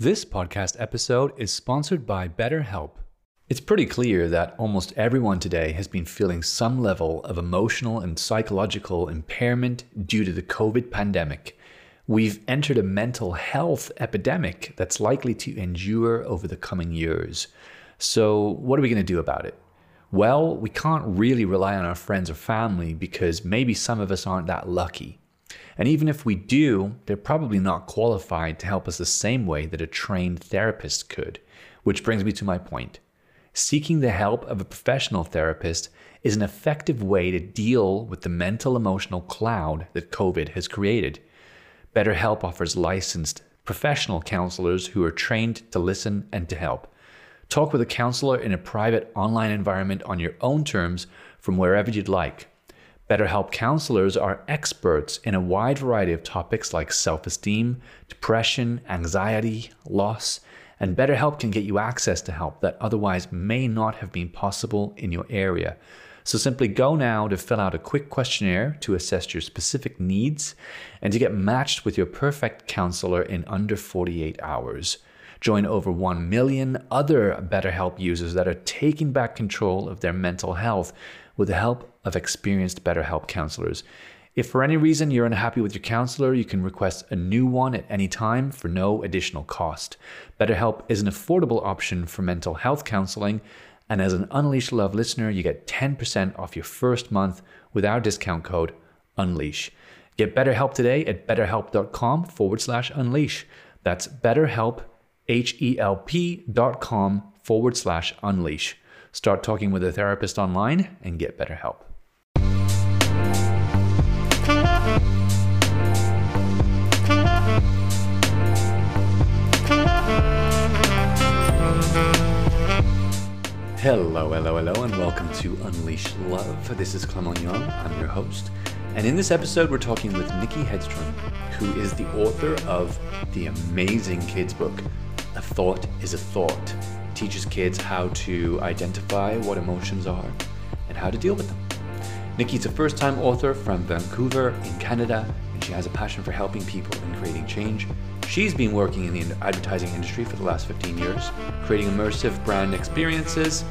This podcast episode is sponsored by BetterHelp. It's pretty clear that almost everyone today has been feeling some level of emotional and psychological impairment due to the COVID pandemic. We've entered a mental health epidemic that's likely to endure over the coming years. So, what are we going to do about it? Well, we can't really rely on our friends or family because maybe some of us aren't that lucky. And even if we do, they're probably not qualified to help us the same way that a trained therapist could. Which brings me to my point. Seeking the help of a professional therapist is an effective way to deal with the mental emotional cloud that COVID has created. BetterHelp offers licensed professional counselors who are trained to listen and to help. Talk with a counselor in a private online environment on your own terms from wherever you'd like. BetterHelp counselors are experts in a wide variety of topics like self esteem, depression, anxiety, loss, and BetterHelp can get you access to help that otherwise may not have been possible in your area. So simply go now to fill out a quick questionnaire to assess your specific needs and to get matched with your perfect counselor in under 48 hours. Join over 1 million other BetterHelp users that are taking back control of their mental health with the help of experienced BetterHelp counselors. If for any reason you're unhappy with your counselor, you can request a new one at any time for no additional cost. BetterHelp is an affordable option for mental health counseling, and as an Unleash Love listener, you get 10% off your first month with our discount code UNLEASH. Get BetterHelp today at betterhelp.com forward slash unleash. That's BetterHelp, H-E-L-P dot com forward slash unleash. Start talking with a therapist online and get better Hello, hello, hello, and welcome to Unleash Love. This is Clement Young. I'm your host. And in this episode, we're talking with Nikki Hedstrom, who is the author of the amazing kids book, A Thought is a Thought teaches kids how to identify what emotions are and how to deal with them. Nikki's a first time author from Vancouver in Canada, and she has a passion for helping people and creating change. She's been working in the advertising industry for the last 15 years, creating immersive brand experiences,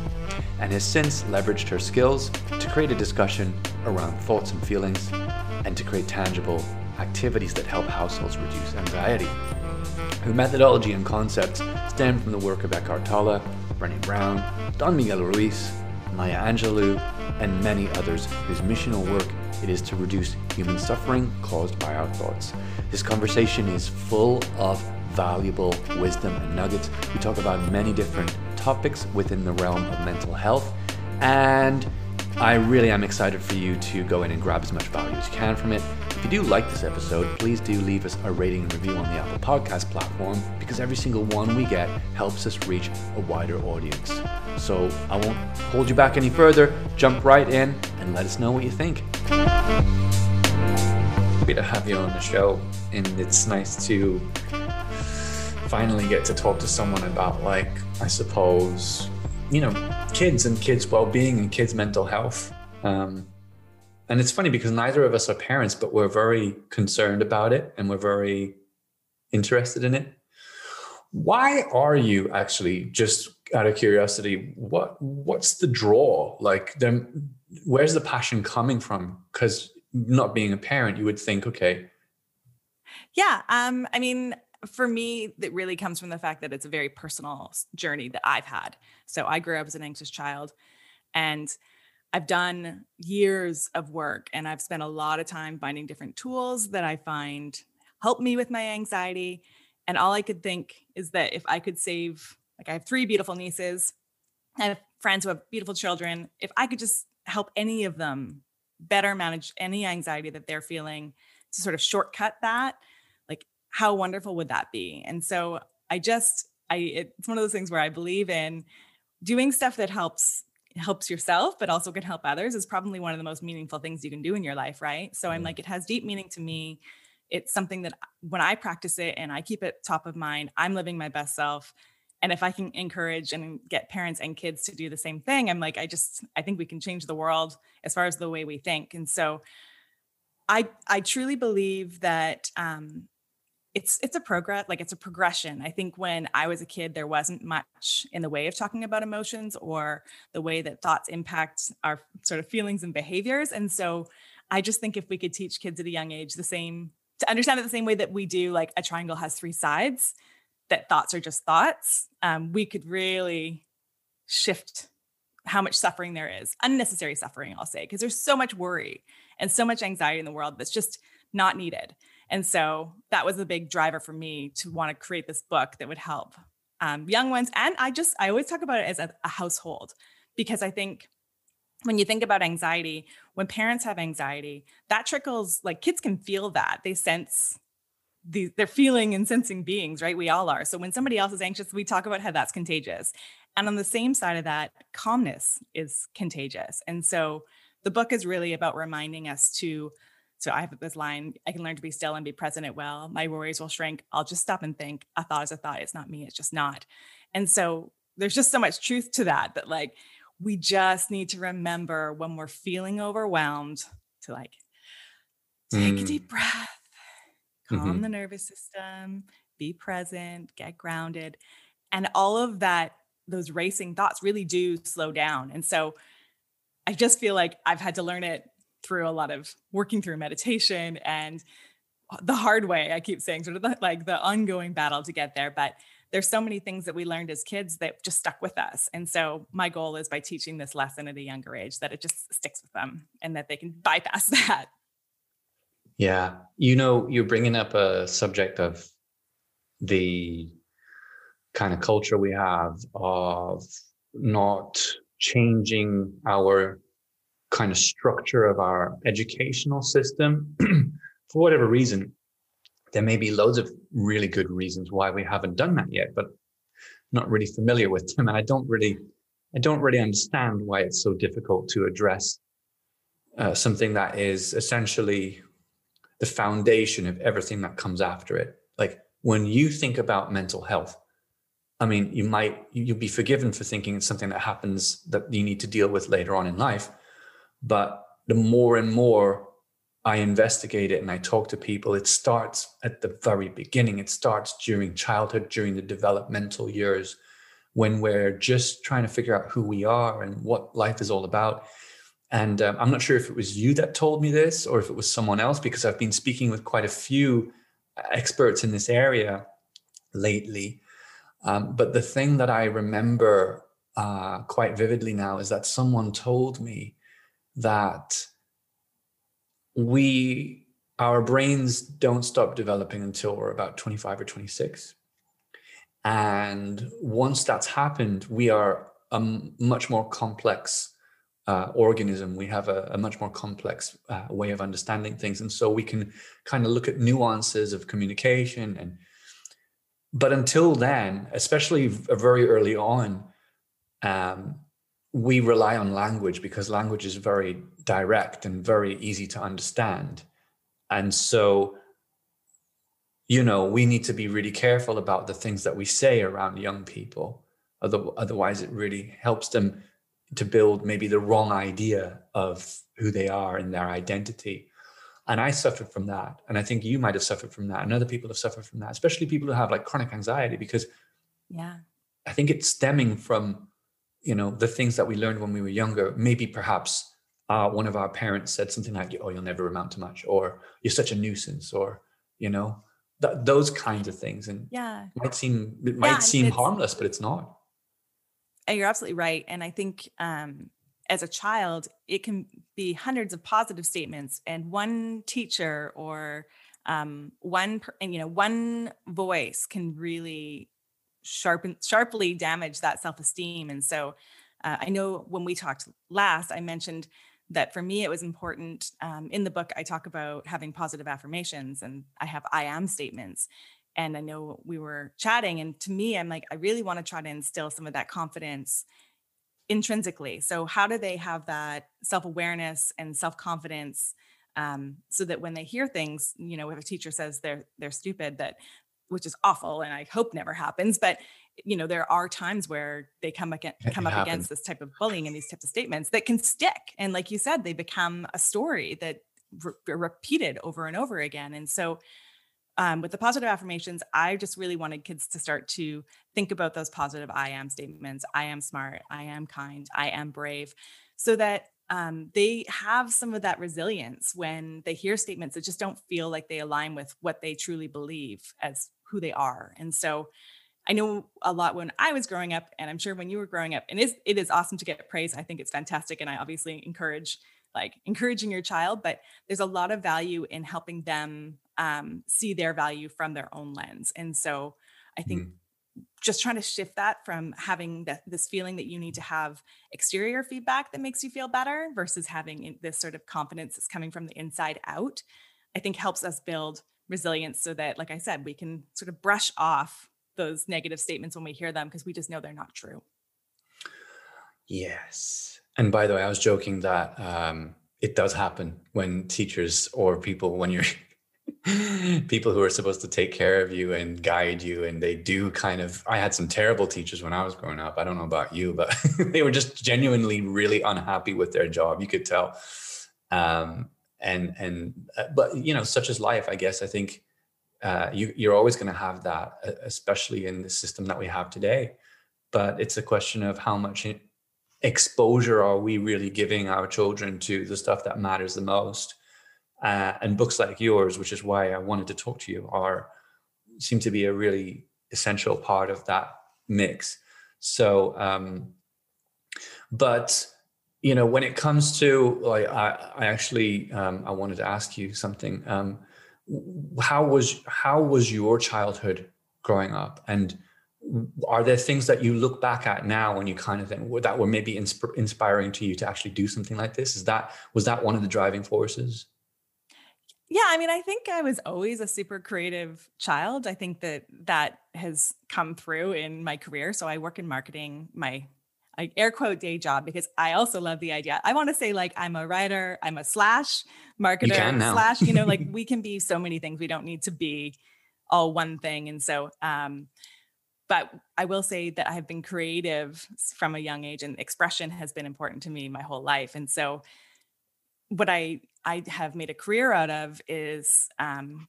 and has since leveraged her skills to create a discussion around thoughts and feelings and to create tangible activities that help households reduce anxiety. Her methodology and concepts stem from the work of Eckhart Tolle, Brené Brown, Don Miguel Ruiz, Maya Angelou, and many others whose missional work it is to reduce human suffering caused by our thoughts. This conversation is full of valuable wisdom and nuggets. We talk about many different topics within the realm of mental health, and I really am excited for you to go in and grab as much value as you can from it. If you do like this episode, please do leave us a rating and review on the Apple Podcast platform because every single one we get helps us reach a wider audience. So I won't hold you back any further. Jump right in and let us know what you think. Happy to have you on the show, and it's nice to finally get to talk to someone about, like, I suppose, you know, kids and kids' well being and kids' mental health. Um, and it's funny because neither of us are parents, but we're very concerned about it and we're very interested in it. Why are you actually just out of curiosity? What what's the draw? Like, then where's the passion coming from? Because not being a parent, you would think, okay. Yeah, um, I mean, for me, it really comes from the fact that it's a very personal journey that I've had. So I grew up as an anxious child, and I've done years of work and I've spent a lot of time finding different tools that I find help me with my anxiety. And all I could think is that if I could save, like, I have three beautiful nieces, I have friends who have beautiful children. If I could just help any of them better manage any anxiety that they're feeling to sort of shortcut that, how wonderful would that be? And so I just, I, it's one of those things where I believe in doing stuff that helps helps yourself but also can help others is probably one of the most meaningful things you can do in your life right so i'm mm. like it has deep meaning to me it's something that when i practice it and i keep it top of mind i'm living my best self and if i can encourage and get parents and kids to do the same thing i'm like i just i think we can change the world as far as the way we think and so i i truly believe that um it's it's a progress like it's a progression. I think when i was a kid there wasn't much in the way of talking about emotions or the way that thoughts impact our sort of feelings and behaviors. And so i just think if we could teach kids at a young age the same to understand it the same way that we do like a triangle has three sides that thoughts are just thoughts um, we could really shift how much suffering there is unnecessary suffering i'll say because there's so much worry and so much anxiety in the world that's just not needed and so that was a big driver for me to want to create this book that would help um, young ones. And I just, I always talk about it as a, a household because I think when you think about anxiety, when parents have anxiety, that trickles, like kids can feel that. They sense the, they're feeling and sensing beings, right? We all are. So when somebody else is anxious, we talk about how that's contagious. And on the same side of that, calmness is contagious. And so the book is really about reminding us to so I have this line I can learn to be still and be present at will. My worries will shrink. I'll just stop and think. A thought is a thought. It's not me. It's just not. And so there's just so much truth to that, that like we just need to remember when we're feeling overwhelmed to like take mm. a deep breath, calm mm-hmm. the nervous system, be present, get grounded. And all of that, those racing thoughts really do slow down. And so I just feel like I've had to learn it through a lot of working through meditation and the hard way i keep saying sort of the, like the ongoing battle to get there but there's so many things that we learned as kids that just stuck with us. And so my goal is by teaching this lesson at a younger age that it just sticks with them and that they can bypass that. Yeah. You know you're bringing up a subject of the kind of culture we have of not changing our kind of structure of our educational system, for whatever reason, there may be loads of really good reasons why we haven't done that yet, but not really familiar with them. And I don't really, I don't really understand why it's so difficult to address uh, something that is essentially the foundation of everything that comes after it. Like when you think about mental health, I mean, you might, you'll be forgiven for thinking it's something that happens that you need to deal with later on in life. But the more and more I investigate it and I talk to people, it starts at the very beginning. It starts during childhood, during the developmental years, when we're just trying to figure out who we are and what life is all about. And um, I'm not sure if it was you that told me this or if it was someone else, because I've been speaking with quite a few experts in this area lately. Um, but the thing that I remember uh, quite vividly now is that someone told me that we our brains don't stop developing until we're about 25 or 26 and once that's happened we are a much more complex uh, organism. We have a, a much more complex uh, way of understanding things. And so we can kind of look at nuances of communication and but until then especially very early on um, we rely on language because language is very direct and very easy to understand. And so, you know, we need to be really careful about the things that we say around young people. Otherwise, it really helps them to build maybe the wrong idea of who they are and their identity. And I suffered from that. And I think you might have suffered from that. And other people have suffered from that, especially people who have like chronic anxiety, because yeah, I think it's stemming from you know the things that we learned when we were younger maybe perhaps uh, one of our parents said something like oh you'll never amount to much or you're such a nuisance or you know th- those kinds of things. And yeah. it might seem it might yeah, seem harmless but it's not. And you're absolutely right. And i think um, as a child it can be hundreds of positive statements and one teacher or um, one and you know one voice can really sharpen sharply damage that self-esteem. And so uh, i know when we talked last i mentioned that for me it was important um, in the book i talk about having positive affirmations and i have i am statements. And i know we were chatting and to me i'm like i really want to try to instill some of that confidence intrinsically. So how do they have that self-awareness and self-confidence um, so that when they hear things you know if a teacher says they're they're stupid that which is awful and I hope never happens. But you know, there are times where they come against come up against this type of bullying and these types of statements that can stick. And like you said, they become a story that re- repeated over and over again. And so um, with the positive affirmations, I just really wanted kids to start to think about those positive I am statements. I am smart. I am kind. I am brave. So that um, they have some of that resilience when they hear statements that just don't feel like they align with what they truly believe as who they are. And so I know a lot when I was growing up, and I'm sure when you were growing up, and it is, it is awesome to get praise. I think it's fantastic. And I obviously encourage like encouraging your child, but there's a lot of value in helping them um, see their value from their own lens. And so I think mm. just trying to shift that from having that, this feeling that you need to have exterior feedback that makes you feel better versus having this sort of confidence that's coming from the inside out, I think helps us build resilience so that, like I said, we can sort of brush off those negative statements when we hear them because we just know they're not true. Yes. And by the way, I was joking that um, it does happen when teachers or people, when you're people who are supposed to take care of you and guide you, and they do kind of. I had some terrible teachers when I was growing up. I don't know about you, but they were just genuinely really unhappy with their job. You could tell. Um, and and uh, but you know, such as life, I guess. I think uh, you, you're always going to have that, especially in the system that we have today. But it's a question of how much exposure are we really giving our children to the stuff that matters the most? Uh, and books like yours, which is why I wanted to talk to you, are seem to be a really essential part of that mix. So, um, but you know, when it comes to like, I, I actually um, I wanted to ask you something. Um, how was how was your childhood growing up, and are there things that you look back at now and you kind of think that were maybe insp- inspiring to you to actually do something like this? Is that was that one of the driving forces? Yeah i mean i think i was always a super creative child. I think that that has come through in my career. So i work in marketing. My I air quote day job because I also love the idea. I want to say like I'm a writer, I'm a slash marketer slash, you know, like we can be so many things. We don't need to be all one thing. And so um but I will say that I have been creative from a young age and expression has been important to me my whole life. And so what I I have made a career out of is um,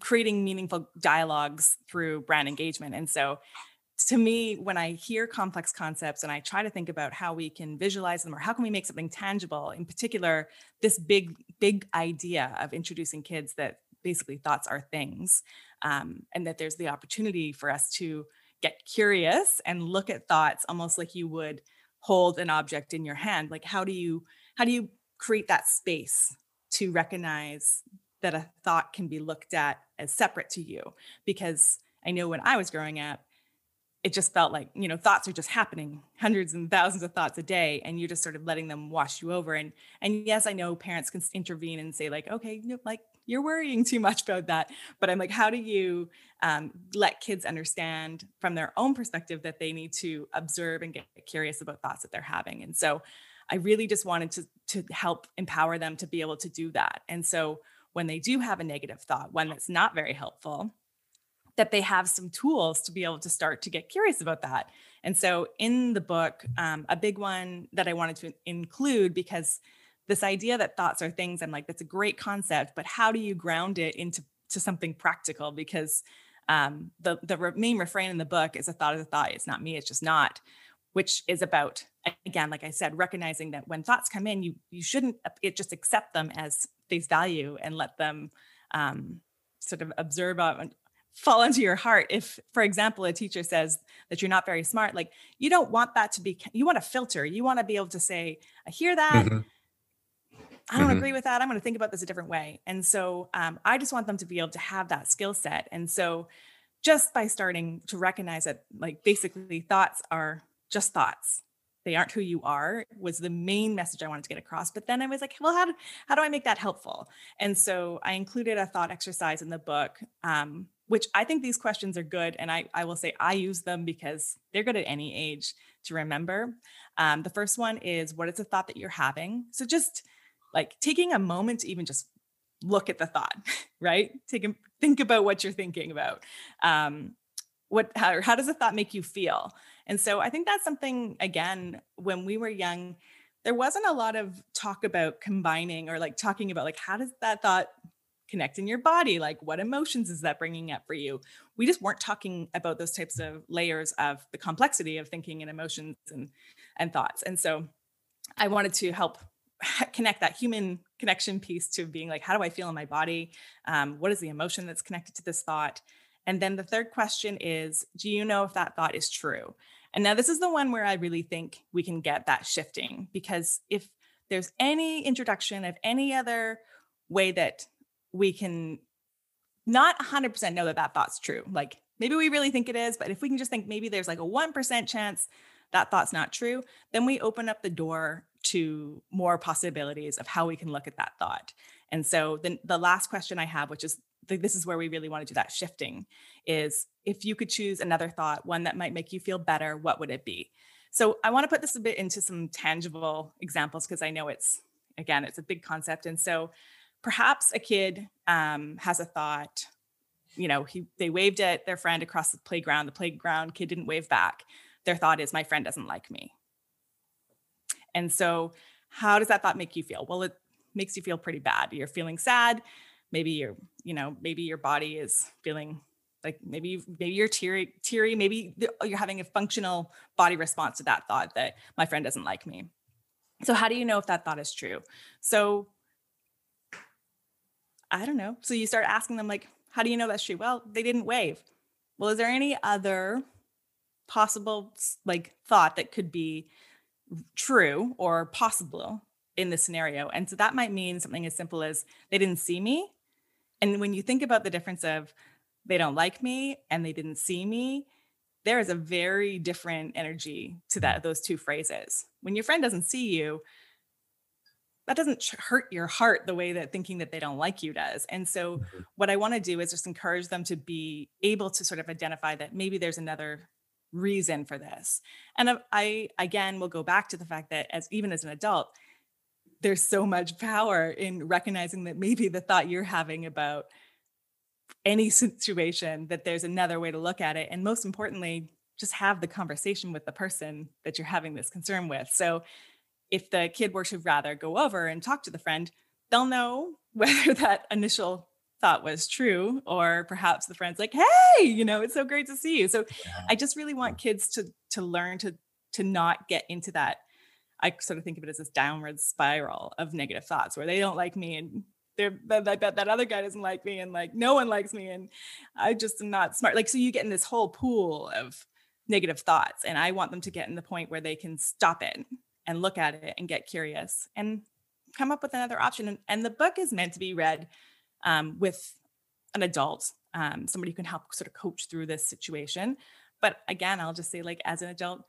creating meaningful dialogues through brand engagement. And so to me, when I hear complex concepts and I try to think about how we can visualize them or how can we make something tangible, in particular, this big, big idea of introducing kids that basically thoughts are things, um, and that there's the opportunity for us to get curious and look at thoughts almost like you would hold an object in your hand like how do you how do you create that space to recognize that a thought can be looked at as separate to you? Because i know when i was growing up it just felt like you know thoughts are just happening hundreds and thousands of thoughts a day and you're just sort of letting them wash you over. And and yes i know parents can intervene and say like okay you know, like you're worrying too much about that. But i'm like how do you um, let kids understand from their own perspective that they need to observe and get curious about thoughts that they're having? And so i really just wanted to to help empower them to be able to do that. And so when they do have a negative thought one that's not very helpful that they have some tools to be able to start to get curious about that. And so in the book, um, a big one that I wanted to include because this idea that thoughts are things, I'm like, that's a great concept, but how do you ground it into to something practical? Because um, the the re- main refrain in the book is a thought is a thought. It's not me. It's just not, which is about again, like I said, recognizing that when thoughts come in, you you shouldn't it just accept them as face value and let them um, sort of observe fall into your heart if for example a teacher says that you're not very smart like you don't want that to be you want to filter you want to be able to say i hear that mm-hmm. i don't mm-hmm. agree with that i'm going to think about this a different way and so um, i just want them to be able to have that skill set and so just by starting to recognize that like basically thoughts are just thoughts they aren't who you are was the main message I wanted to get across. But then I was like, well, how do, how do I make that helpful? And so I included a thought exercise in the book um, which I think these questions are good. And I, I will say I use them because they're good at any age to remember. Um, the first one is what is a thought that you're having? So just like taking a moment to even just look at the thought, right? Take a, think about what you're thinking about. Um, what how, how does a thought make you feel? And so I think that's something again when we were young, there wasn't a lot of talk about combining or like talking about like how does that thought connect in your body? Like, what emotions is that bringing up for you? We just weren't talking about those types of layers of the complexity of thinking and emotions and, and thoughts. And so I wanted to help connect that human connection piece to being like, how do I feel in my body? Um, what is the emotion that's connected to this thought? And then the third question is, do you know if that thought is true? And now this is the one where I really think we can get that shifting because if there's any introduction of any other way that we can not 100% know that that thought's true, like maybe we really think it is, but if we can just think maybe there's like a 1% chance that thought's not true, then we open up the door to more possibilities of how we can look at that thought. And so then the last question I have, which is this is where we really want to do that shifting, is if you could choose another thought, one that might make you feel better, what would it be? So I want to put this a bit into some tangible examples because I know it's again it's a big concept, and so perhaps a kid um, has a thought. You know, he they waved at their friend across the playground. The playground kid didn't wave back. Their thought is, "My friend doesn't like me." And so, how does that thought make you feel? Well, it makes you feel pretty bad. You're feeling sad. Maybe you're, you know, maybe your body is feeling like maybe maybe you're teary teary maybe you're having a functional body response to that thought that my friend doesn't like me so how do you know if that thought is true so i don't know. So you start asking them like how do you know that's true well they didn't wave. Well is there any other possible like thought that could be true or possible in this scenario? And so that might mean something as simple as they didn't see me. And when you think about the difference of they don't like me and they didn't see me there is a very different energy to that those two phrases. When your friend doesn't see you that doesn't hurt your heart the way that thinking that they don't like you does. And so mm-hmm. what i want to do is just encourage them to be able to sort of identify that maybe there's another reason for this. And i again will go back to the fact that as even as an adult there's so much power in recognizing that maybe the thought you're having about any situation that there's another way to look at it and most importantly just have the conversation with the person that you're having this concern with. So if the kid were to rather go over and talk to the friend they'll know whether that initial thought was true or perhaps the friend's like hey you know it's so great to see you so yeah. i just really want kids to to learn to to not get into that i sort of think of it as this downward spiral of negative thoughts where they don't like me and they're that, that that other guy doesn't like me and like no one likes me and I just am not smart. Like so you get in this whole pool of negative thoughts and I want them to get in the point where they can stop it and look at it and get curious and come up with another option. And, and the book is meant to be read um, with an adult, um, somebody who can help sort of coach through this situation. But again, I'll just say, like, as an adult,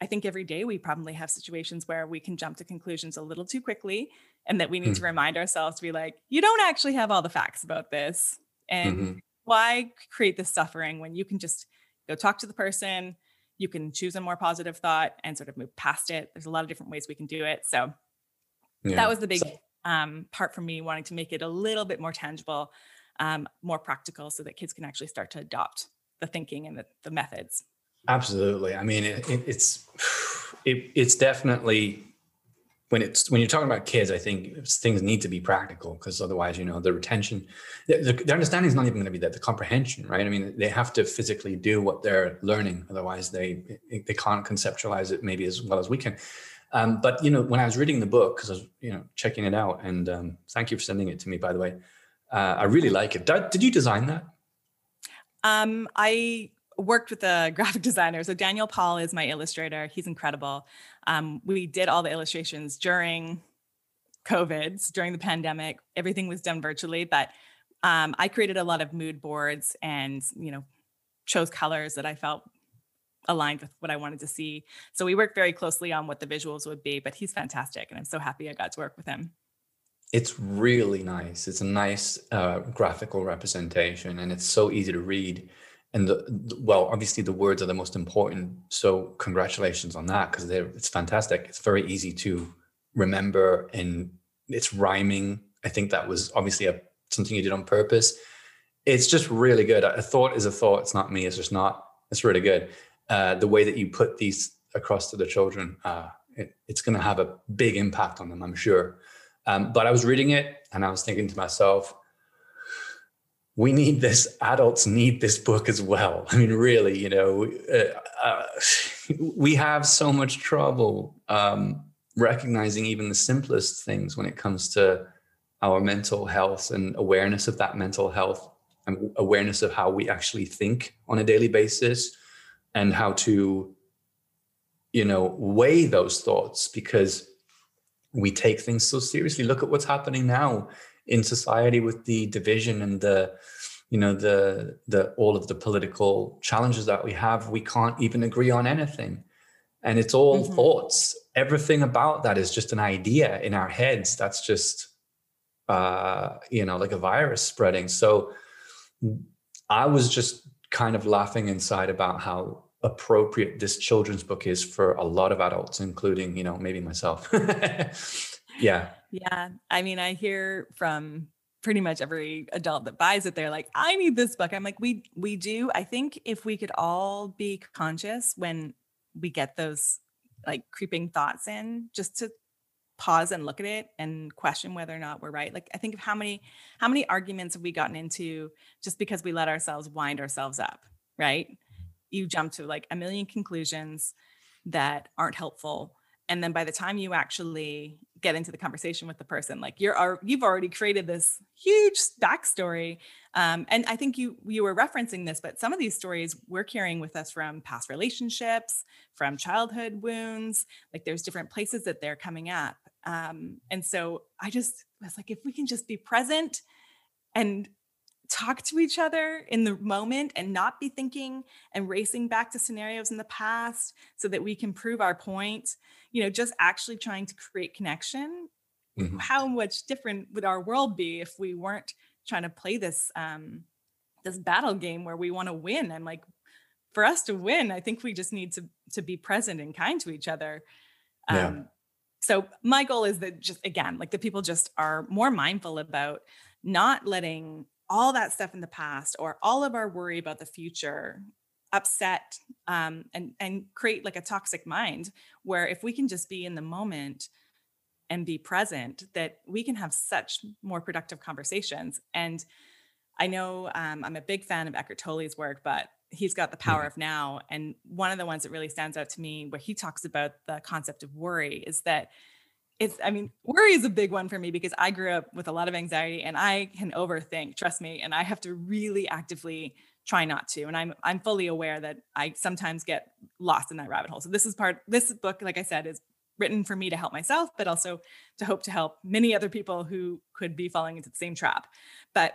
I think every day we probably have situations where we can jump to conclusions a little too quickly and that we need mm-hmm. to remind ourselves to be like, you don't actually have all the facts about this. And mm-hmm. why create this suffering when you can just go talk to the person, you can choose a more positive thought and sort of move past it. There's a lot of different ways we can do it. So yeah. that was the big um, part for me, wanting to make it a little bit more tangible, um, more practical so that kids can actually start to adopt the thinking and the, the methods. Absolutely. I mean, it, it, it's it, it's definitely when it's when you're talking about kids, I think things need to be practical because otherwise, you know, the retention, the, the, understanding is not even going to be that the comprehension, right? I mean, they have to physically do what they're learning, otherwise they they can't conceptualize it maybe as well as we can. Um, but you know, when I was reading the book, because I was you know checking it out, and um, thank you for sending it to me, by the way. Uh, I really like it. Did, did you design that? Um, I worked with a graphic designer. So Daniel Paul is my illustrator. He's incredible. Um, we did all the illustrations during COVID, during the pandemic. Everything was done virtually, but um, I created a lot of mood boards and you know chose colors that I felt aligned with what I wanted to see. So we worked very closely on what the visuals would be. But he's fantastic, and I'm so happy I got to work with him. It's really nice. It's a nice uh, graphical representation, and it's so easy to read and the, well obviously the words are the most important. So congratulations on that because it's fantastic. It's very easy to remember and it's rhyming. I think that was obviously a, something you did on purpose. It's just really good. A thought is a thought. It's not me. It's just not it's really good. Uh, the way that you put these across to the children uh, it, it's going to have a big impact on them i'm sure. Um, but i was reading it and i was thinking to myself we need this adults need this book as well. I mean really you know uh, uh, we have so much trouble um, recognizing even the simplest things when it comes to our mental health and awareness of that mental health and awareness of how we actually think on a daily basis and how to you know weigh those thoughts because we take things so seriously. Look at what's happening now in society with the division and the you know the the all of the political challenges that we have we can't even agree on anything. And it's all mm-hmm. thoughts. Everything about that is just an idea in our heads that's just uh you know like a virus spreading. So i was just kind of laughing inside about how appropriate this children's book is for a lot of adults including you know maybe myself. Yeah yeah i mean i hear from pretty much every adult that buys it they're like i need this book. I'm like we we do. I think if we could all be conscious when we get those like creeping thoughts in just to pause and look at it and question whether or not we're right. Like i think of how many how many arguments have we gotten into just because we let ourselves wind ourselves up right? You jump to like a million conclusions that aren't helpful and then by the time you actually get into the conversation with the person like you're you've already created this huge backstory um, and i think you you were referencing this but some of these stories we're carrying with us from past relationships from childhood wounds like there's different places that they're coming up um, and so i just was like if we can just be present and talk to each other in the moment and not be thinking and racing back to scenarios in the past so that we can prove our point you know just actually trying to create connection mm-hmm. how much different would our world be if we weren't trying to play this um this battle game where we want to win i'm like for us to win i think we just need to to be present and kind to each other um yeah. so my goal is that just again like the people just are more mindful about not letting all that stuff in the past or all of our worry about the future upset um, and and create like a toxic mind where if we can just be in the moment and be present that we can have such more productive conversations and i know um, i'm a big fan of eckhart tolle's work but he's got the power mm-hmm. of now and one of the ones that really stands out to me where he talks about the concept of worry is that it's i mean worry is a big one for me because i grew up with a lot of anxiety and i can overthink trust me and i have to really actively try not to and i'm i'm fully aware that i sometimes get lost in that rabbit hole. So this is part this book like i said is written for me to help myself but also to hope to help many other people who could be falling into the same trap. But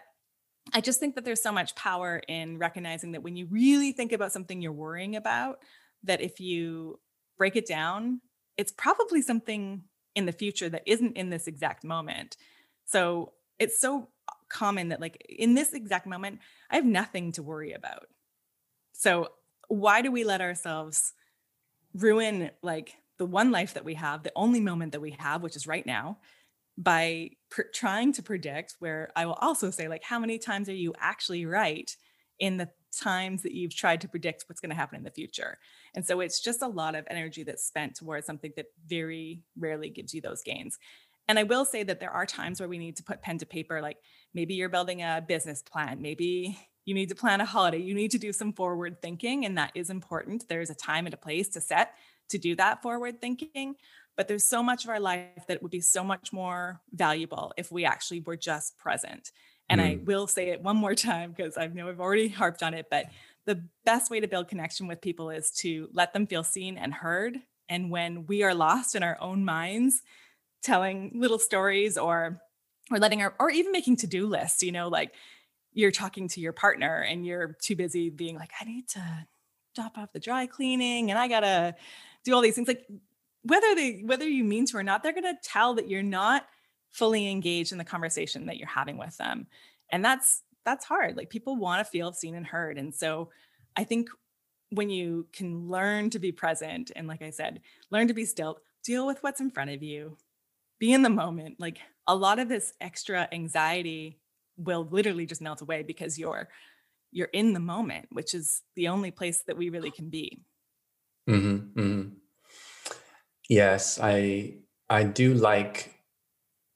i just think that there's so much power in recognizing that when you really think about something you're worrying about that if you break it down it's probably something in the future that isn't in this exact moment. So it's so common that, like, in this exact moment, I have nothing to worry about. So why do we let ourselves ruin, like, the one life that we have, the only moment that we have, which is right now, by pr- trying to predict? Where I will also say, like, how many times are you actually right in the times that you've tried to predict what's going to happen in the future. And so it's just a lot of energy that's spent towards something that very rarely gives you those gains. And I will say that there are times where we need to put pen to paper, like maybe you're building a business plan, maybe you need to plan a holiday, you need to do some forward thinking, and that is important. There's a time and a place to set to do that forward thinking. But there's so much of our life that would be so much more valuable if we actually were just present and mm. I will say it one more time because I know I've already harped on it, but the best way to build connection with people is to let them feel seen and heard. And when we are lost in our own minds, telling little stories or or letting our or even making to-do lists, you know, like you're talking to your partner and you're too busy being like, I need to drop off the dry cleaning and I gotta do all these things. Like whether they whether you mean to or not, they're gonna tell that you're not fully engaged in the conversation that you're having with them. And that's that's hard like people want to feel seen and heard. And so i think when you can learn to be present and like i said learn to be still deal with what's in front of you. Be in the moment. Like a lot of this extra anxiety will literally just melt away because you're you're in the moment which is the only place that we really can be. Mm-hmm, mm-hmm. yes i i do like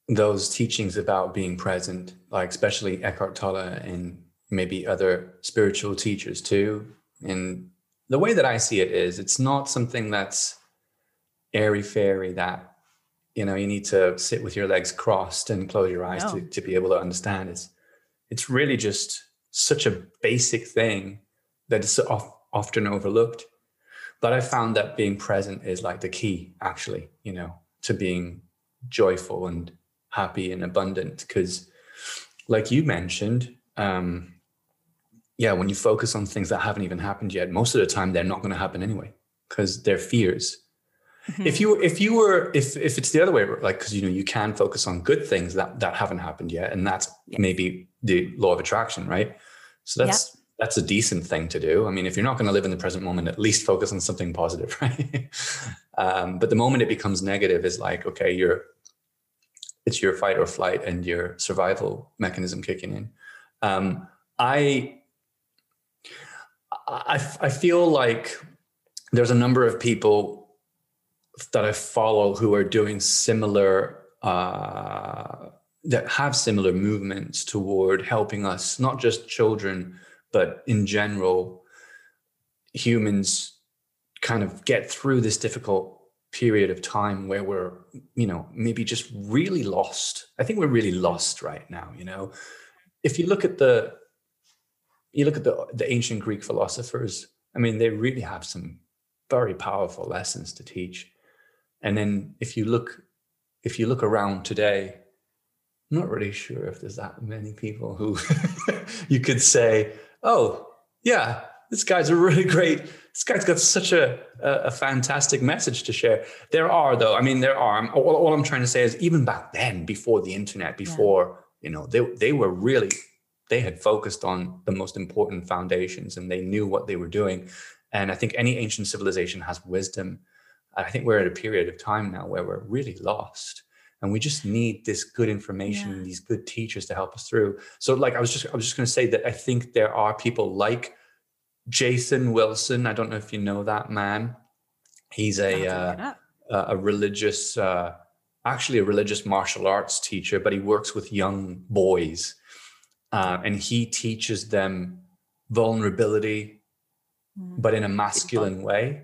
those teachings about being present, like especially Eckhart Tolle and maybe other spiritual teachers too. And the way that I see it is it's not something that's airy fairy that you know you need to sit with your legs crossed and close your eyes no. to, to be able to understand it's it's really just such a basic thing that is often overlooked but i found that being present is like the key actually you know to being joyful and happy and abundant because like you mentioned um yeah when you focus on things that haven't even happened yet most of the time they're not going to happen anyway because they're fears mm-hmm. if you if you were if if it's the other way like because you know you can focus on good things that that haven't happened yet and that's yes. maybe the law of attraction right so that's yeah. that's a decent thing to do i mean if you're not going to live in the present moment at least focus on something positive right um, but the moment it becomes negative is like okay you're it's your fight or flight and your survival mechanism kicking in. Um, i I, I feel like there's a number of people that I follow who are doing similar, uh, that have similar movements toward helping us, not just children, but in general, humans kind of get through this difficult period of time where we're, you know, maybe just really lost. I think we're really lost right now, you know. If you look at the you look at the, the ancient Greek philosophers, I mean, they really have some very powerful lessons to teach. And then if you look, if you look around today, I'm not really sure if there's that many people who you could say, oh, yeah, this guy's a really great, this guy's got such a, a, fantastic message to share. There are, though, I mean, there are. All, all I'm trying to say is even back then, before the internet, before, yeah. you know, they, they were really they had focused on the most important foundations and they knew what they were doing. And I think any ancient civilization has wisdom. I think we're at a period of time now where we're really lost and we just need this good information, yeah. these good teachers to help us through. So like I was just I was just going to say that I think there are people like Jason Wilson. I don't know if you know that man. He's a uh, a religious uh, actually a religious martial arts teacher, but he works with young boys uh, and he teaches them vulnerability, mm. but in a masculine way.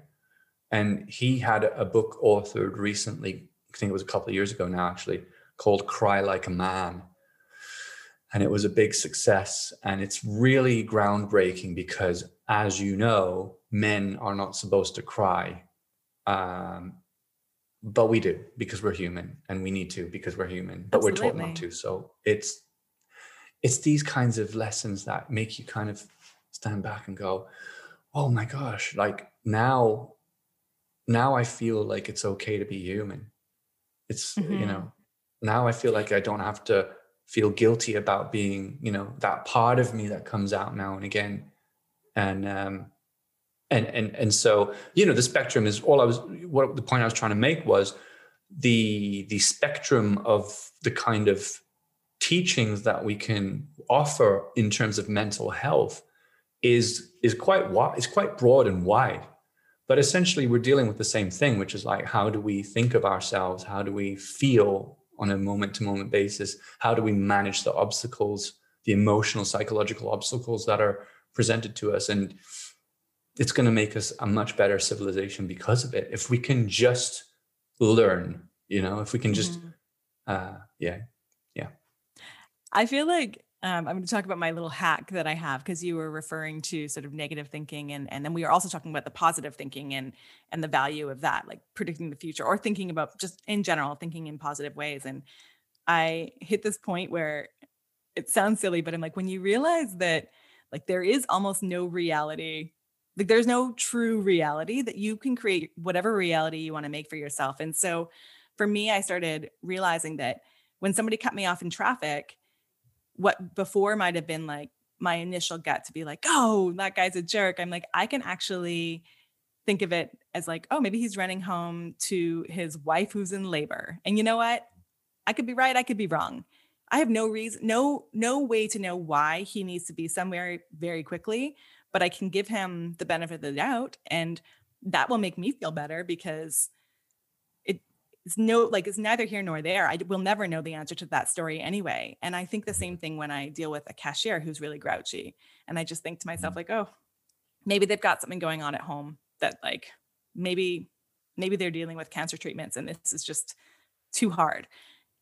And he had a book authored recently, I think it was a couple of years ago now, actually, called Cry Like a Man. And it was a big success. And it's really groundbreaking because, as you know, men are not supposed to cry. Um, but we do because we're human and we need to because we're human, but Absolutely. we're taught not to. So it's it's these kinds of lessons that make you kind of stand back and go, oh my gosh, like now, now I feel like it's okay to be human. It's, mm-hmm. you know, now I feel like I don't have to feel guilty about being, you know, that part of me that comes out now and again. And, um, and, and, and so, you know, the spectrum is all I was, what the point I was trying to make was the, the spectrum of the kind of teachings that we can offer in terms of mental health is is quite wide, is quite broad and wide. But essentially, we're dealing with the same thing, which is like, how do we think of ourselves? How do we feel on a moment to moment basis? How do we manage the obstacles, the emotional, psychological obstacles that are presented to us? And it's going to make us a much better civilization because of it. If we can just learn, you know, if we can just, mm-hmm. uh, yeah, I feel like um, I'm going to talk about my little hack that I have because you were referring to sort of negative thinking, and and then we are also talking about the positive thinking and and the value of that, like predicting the future or thinking about just in general thinking in positive ways. And I hit this point where it sounds silly, but I'm like, when you realize that like there is almost no reality, like there's no true reality that you can create whatever reality you want to make for yourself. And so for me, I started realizing that when somebody cut me off in traffic what before might have been like my initial gut to be like, oh, that guy's a jerk. I'm like, I can actually think of it as like, oh, maybe he's running home to his wife who's in labor. And you know what? I could be right, I could be wrong. I have no reason, no, no way to know why he needs to be somewhere very quickly, but I can give him the benefit of the doubt. And that will make me feel better because it it's no like it's neither here nor there i will never know the answer to that story anyway and i think the same thing when i deal with a cashier who's really grouchy and i just think to myself mm. like oh maybe they've got something going on at home that like maybe maybe they're dealing with cancer treatments and this is just too hard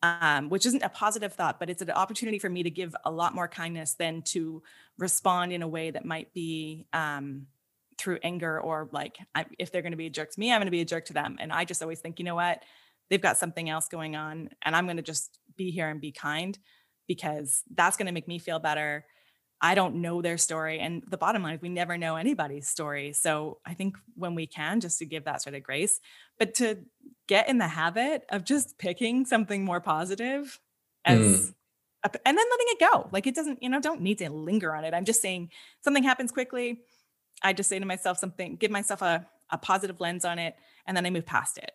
um, which isn't a positive thought but it's an opportunity for me to give a lot more kindness than to respond in a way that might be um, through anger or like I, if they're going to be a jerk to me i'm going to be a jerk to them. And i just always think you know what? They've got something else going on and i'm going to just be here and be kind because that's going to make me feel better i don't know their story and the bottom line is we never know anybody's story so i think when we can just to give that sort of grace but to get in the habit of just picking something more positive as mm. a, and then letting it go like it doesn't you know don't need to linger on it i'm just saying something happens quickly I just say to myself something, give myself a, a positive lens on it, and then I move past it.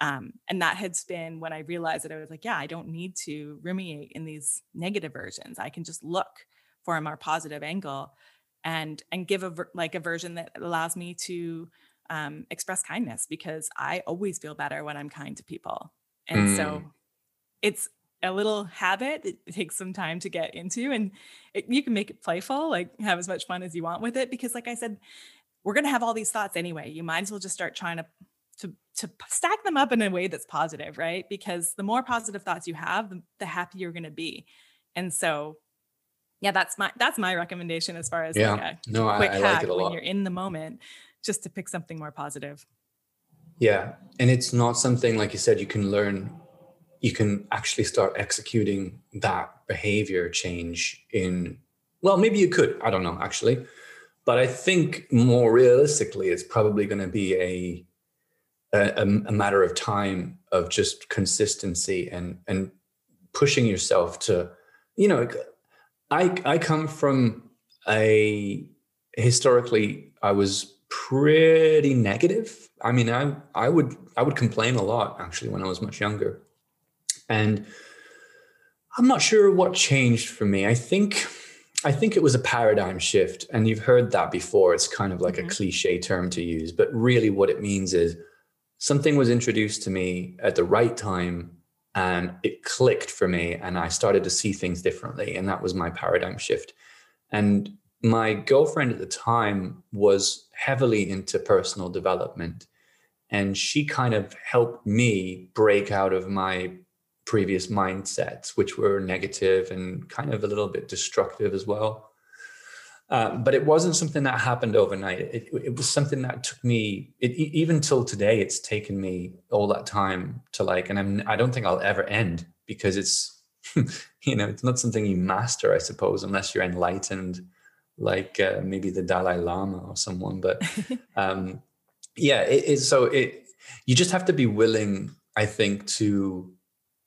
Um, and that has been when I realized that I was like, yeah, I don't need to ruminate in these negative versions. I can just look for a more positive angle and and give a like a version that allows me to um, express kindness because I always feel better when I'm kind to people. And mm. so it's a little habit it takes some time to get into and it, you can make it playful like have as much fun as you want with it because like i said we're going to have all these thoughts anyway you might as well just start trying to to to stack them up in a way that's positive right because the more positive thoughts you have the, the happier you're going to be and so yeah that's my that's my recommendation as far as yeah like no quick I, I like it a lot. when you're in the moment just to pick something more positive yeah and it's not something like you said you can learn you can actually start executing that behavior change in well maybe you could i don't know actually but i think more realistically it's probably going to be a, a, a matter of time of just consistency and and pushing yourself to you know i i come from a historically i was pretty negative i mean i i would i would complain a lot actually when i was much younger and I'm not sure what changed for me. I think I think it was a paradigm shift. And you've heard that before. It's kind of like mm-hmm. a cliche term to use, but really what it means is something was introduced to me at the right time and it clicked for me and I started to see things differently. And that was my paradigm shift. And my girlfriend at the time was heavily into personal development. And she kind of helped me break out of my previous mindsets, which were negative and kind of a little bit destructive as well. Uh, but it wasn't something that happened overnight. It, it was something that took me, it, even till today, it's taken me all that time to like, and I'm, I don't think I'll ever end because it's, you know, it's not something you master, I suppose, unless you're enlightened, like uh, maybe the Dalai Lama or someone. But um, yeah, it is. So it, you just have to be willing, I think, to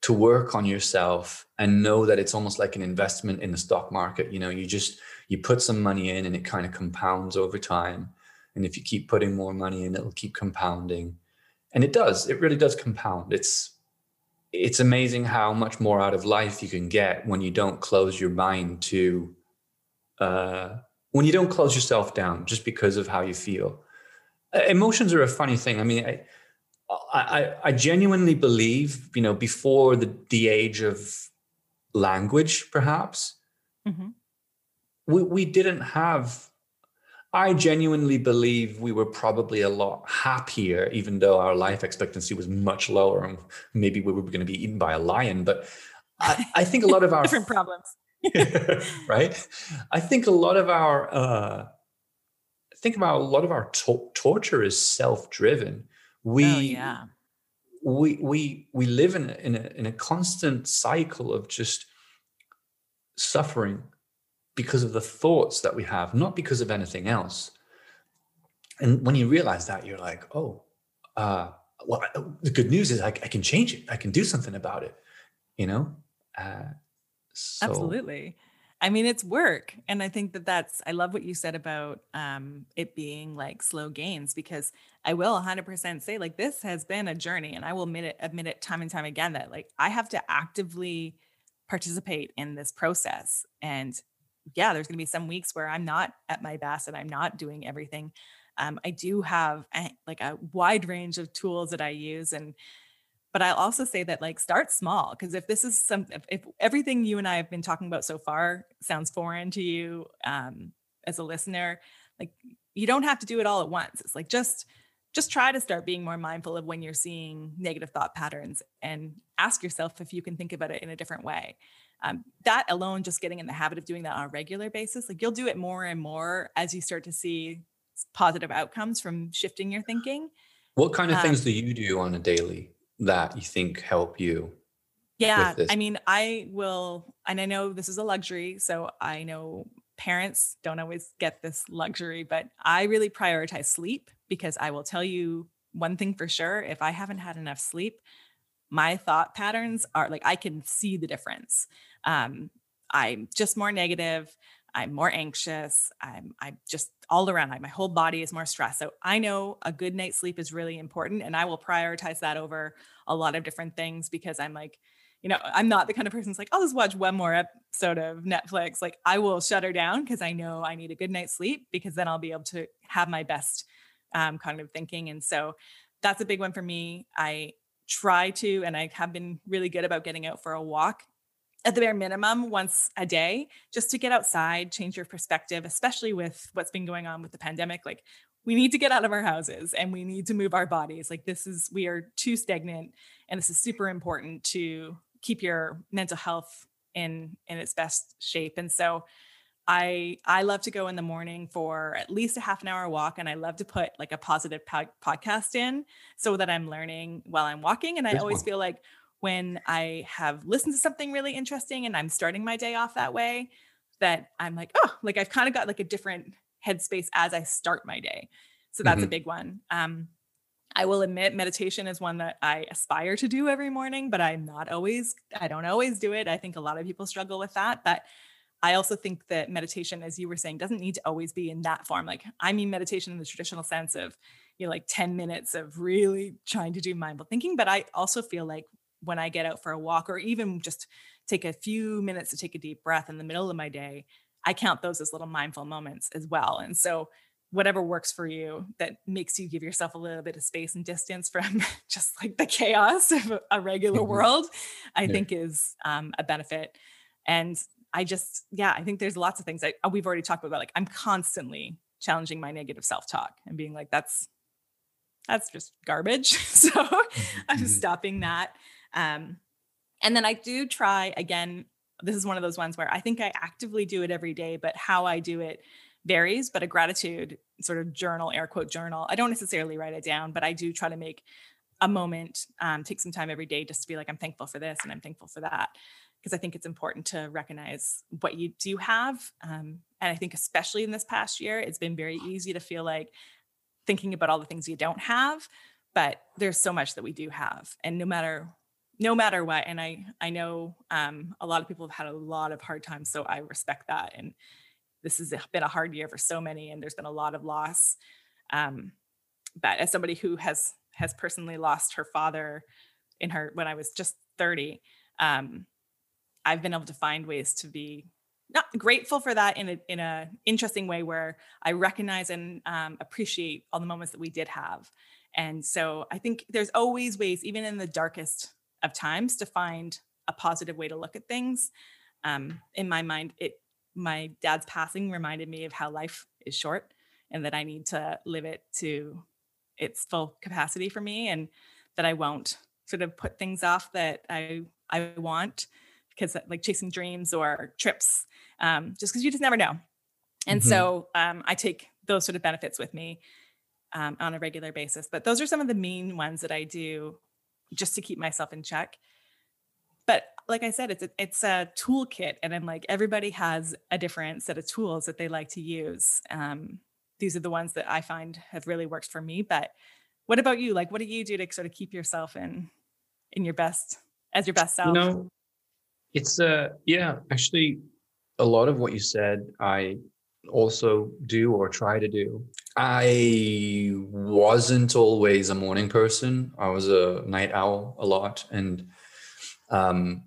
to work on yourself and know that it's almost like an investment in the stock market. You know you just you put some money in and it kind of compounds over time. And if you keep putting more money in it'll keep compounding. And it does. It really does compound. It's it's amazing how much more out of life you can get when you don't close your mind to uh when you don't close yourself down just because of how you feel. Emotions are a funny thing. I mean I, I, I genuinely believe, you know, before the, the age of language, perhaps, mm-hmm. we, we didn't have, I genuinely believe we were probably a lot happier, even though our life expectancy was much lower and maybe we were going to be eaten by a lion. But I, I think a lot of our different problems, right? I think a lot of our, uh, think about a lot of our to- torture is self-driven we oh, yeah. we we we live in a, in a in a constant cycle of just suffering because of the thoughts that we have not because of anything else and when you realize that you're like oh uh well the good news is I, I can change it i can do something about it you know uh so. absolutely I mean, it's work. And I think that that's, I love what you said about um, it being like slow gains because I will 100% say, like, this has been a journey. And I will admit it, admit it time and time again that, like, I have to actively participate in this process. And yeah, there's going to be some weeks where I'm not at my best and I'm not doing everything. Um, I do have a, like a wide range of tools that I use. And but I'll also say that like start small because if this is some if, if, everything you and I have been talking about so far sounds foreign to you um, as a listener, like you don't have to do it all at once. It's like just just try to start being more mindful of when you're seeing negative thought patterns and ask yourself if you can think about it in a different way. Um, that alone, just getting in the habit of doing that on a regular basis, like you'll do it more and more as you start to see positive outcomes from shifting your thinking. What kind of um, things do you do on a daily that you think help you? Yeah, I mean, I will, and I know this is a luxury. So I know parents don't always get this luxury, but I really prioritize sleep because I will tell you one thing for sure if I haven't had enough sleep, my thought patterns are like I can see the difference. Um, I'm just more negative. I'm more anxious. I'm I'm just all around. my whole body is more stressed. So I know a good night's sleep is really important, and I will prioritize that over a lot of different things because I'm like, you know, I'm not the kind of person who's like, I'll just watch one more episode of Netflix. Like I will shut her down because I know I need a good night's sleep because then I'll be able to have my best um, cognitive thinking. And so that's a big one for me. I try to, and I have been really good about getting out for a walk at the bare minimum once a day just to get outside change your perspective especially with what's been going on with the pandemic like we need to get out of our houses and we need to move our bodies like this is we are too stagnant and this is super important to keep your mental health in in its best shape and so I I love to go in the morning for at least a half an hour walk, and I love to put like a positive po- podcast in so that I'm learning while I'm walking. And I always feel like when I have listened to something really interesting and I'm starting my day off that way, that I'm like, oh, like I've kind of got like a different headspace as I start my day. So that's mm-hmm. a big one. Um, I will admit meditation is one that I aspire to do every morning, but I'm not always, I don't always do it. I think a lot of people struggle with that. But I also think that meditation, as you were saying, doesn't need to always be in that form. Like, I mean, meditation in the traditional sense of, you know, like 10 minutes of really trying to do mindful thinking. But I also feel like when I get out for a walk or even just take a few minutes to take a deep breath in the middle of my day, I count those as little mindful moments as well. And so, whatever works for you that makes you give yourself a little bit of space and distance from just like the chaos of a regular mm-hmm. world, I yeah. think is um, a benefit. And I just, yeah, I think there's lots of things that uh, we've already talked about. Like, I'm constantly challenging my negative self talk and being like, that's that's just garbage. so mm-hmm. I'm mm-hmm. stopping that. Um, and then I do try again. This is one of those ones where I think I actively do it every day, but how I do it varies. But a gratitude sort of journal, air quote journal, I don't necessarily write it down, but I do try to make a moment, um, take some time every day just to be like, I'm thankful for this and I'm thankful for that. Because I think it's important to recognize what you do have. Um, and I think, especially in this past year, it's been very easy to feel like thinking about all the things you don't have, but there's so much that we do have. And no matter no matter what and i i know um, a lot of people have had a lot of hard times so i respect that and this has been a hard year for so many and there's been a lot of loss um, but as somebody who has has personally lost her father in her when i was just 30 um, i've been able to find ways to be not grateful for that in a in a interesting way where i recognize and um, appreciate all the moments that we did have and so i think there's always ways even in the darkest of times to find a positive way to look at things. Um, in my mind, it my dad's passing reminded me of how life is short and that I need to live it to its full capacity for me and that I won't sort of put things off that I I want because like chasing dreams or trips um, just because you just never know. And mm-hmm. so um, I take those sort of benefits with me um, on a regular basis. But those are some of the main ones that I do just to keep myself in check. Like I said, it's a, it's a toolkit, and I'm like everybody has a different set of tools that they like to use. Um, these are the ones that I find have really worked for me. But what about you? Like, what do you do to sort of keep yourself in in your best as your best self? You know, it's uh yeah, actually, a lot of what you said, I also do or try to do. I wasn't always a morning person. I was a night owl a lot, and um,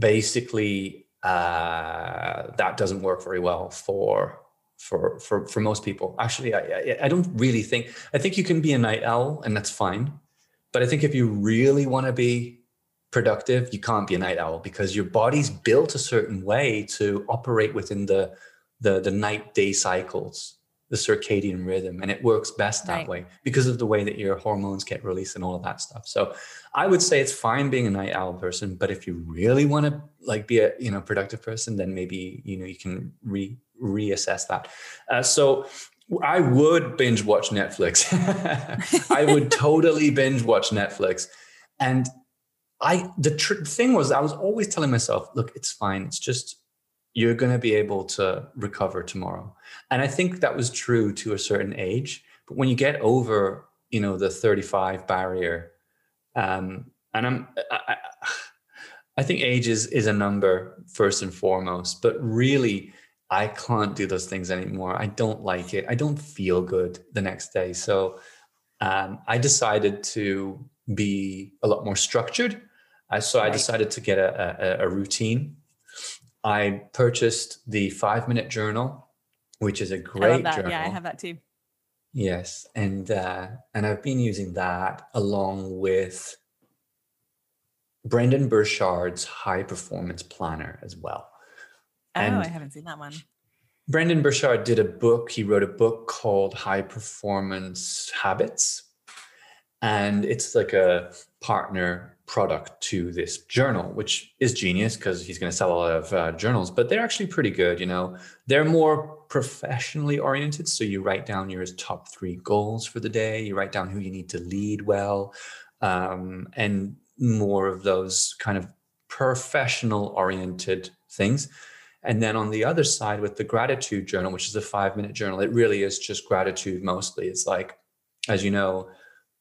basically uh, that doesn't work very well for for for for most people. Actually, I, I, I don't really think. I think you can be a night owl, and that's fine. but I think if you really want to be productive, you can't be a night owl because your body's built a certain way to operate within the the, the night day cycles, the circadian rhythm, and it works best that right. way because of the way that your hormones get released and all of that stuff. So I would say it's fine being a night owl person, but if you really want to like be a you know productive person, then maybe you know you can re reassess that. Uh, so I would binge watch Netflix. I would totally binge watch Netflix. And I the tr- thing was I was always telling myself, look, it's fine. It's just you're going to be able to recover tomorrow. And I think that was true to a certain age, but when you get over, you know, the 35 barrier um and I'm I, I think age is is a number first and foremost, but really I can't do those things anymore. I don't like it. I don't feel good the next day. So um, I decided to be a lot more structured. I, so right. I decided to get a, a, a, routine. I purchased the five minute journal, which is a great journal. Yeah, I have that too. Yes, and uh, and I've been using that along with Brendon Burchard's high performance planner as well. Oh, and I haven't seen that one. Brendon Burchard did a book. He wrote a book called High Performance Habits. And it's like a partner product to this journal, which is genius because he's going to sell a lot of uh, journals, but they're actually pretty good. You know, they're more professionally oriented. So you write down your top three goals for the day, you write down who you need to lead well, um, and more of those kind of professional oriented things. And then on the other side, with the gratitude journal, which is a five minute journal, it really is just gratitude mostly. It's like, as you know,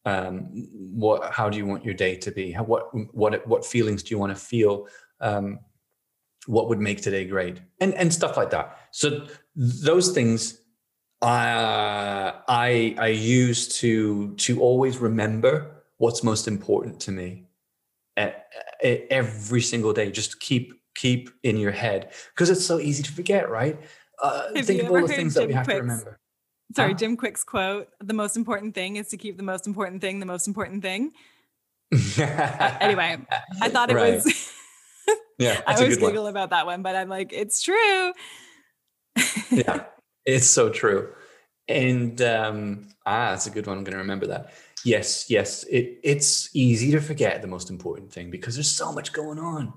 um, what, how do you want your day to be? How, what, what, what feelings do you want to feel? Um, what would make today great? And, and stuff like that. So those things uh, I, I use to, to always remember what's most important to me every single day. Just keep keep in your head because it's so easy to forget, right? Uh, think of all the things that we have to remember. Sorry, huh? Jim Kwik's quote: "The most important thing is to keep the most important thing the most important thing." uh, anyway, I thought it right. was. yeah, I always giggle one. about that one, but I'm like, it's true. yeah, it's so true, and um, ah, that's a good one. I'm going to remember that. Yes, yes, it, it's easy to forget the most important thing because there's so much going on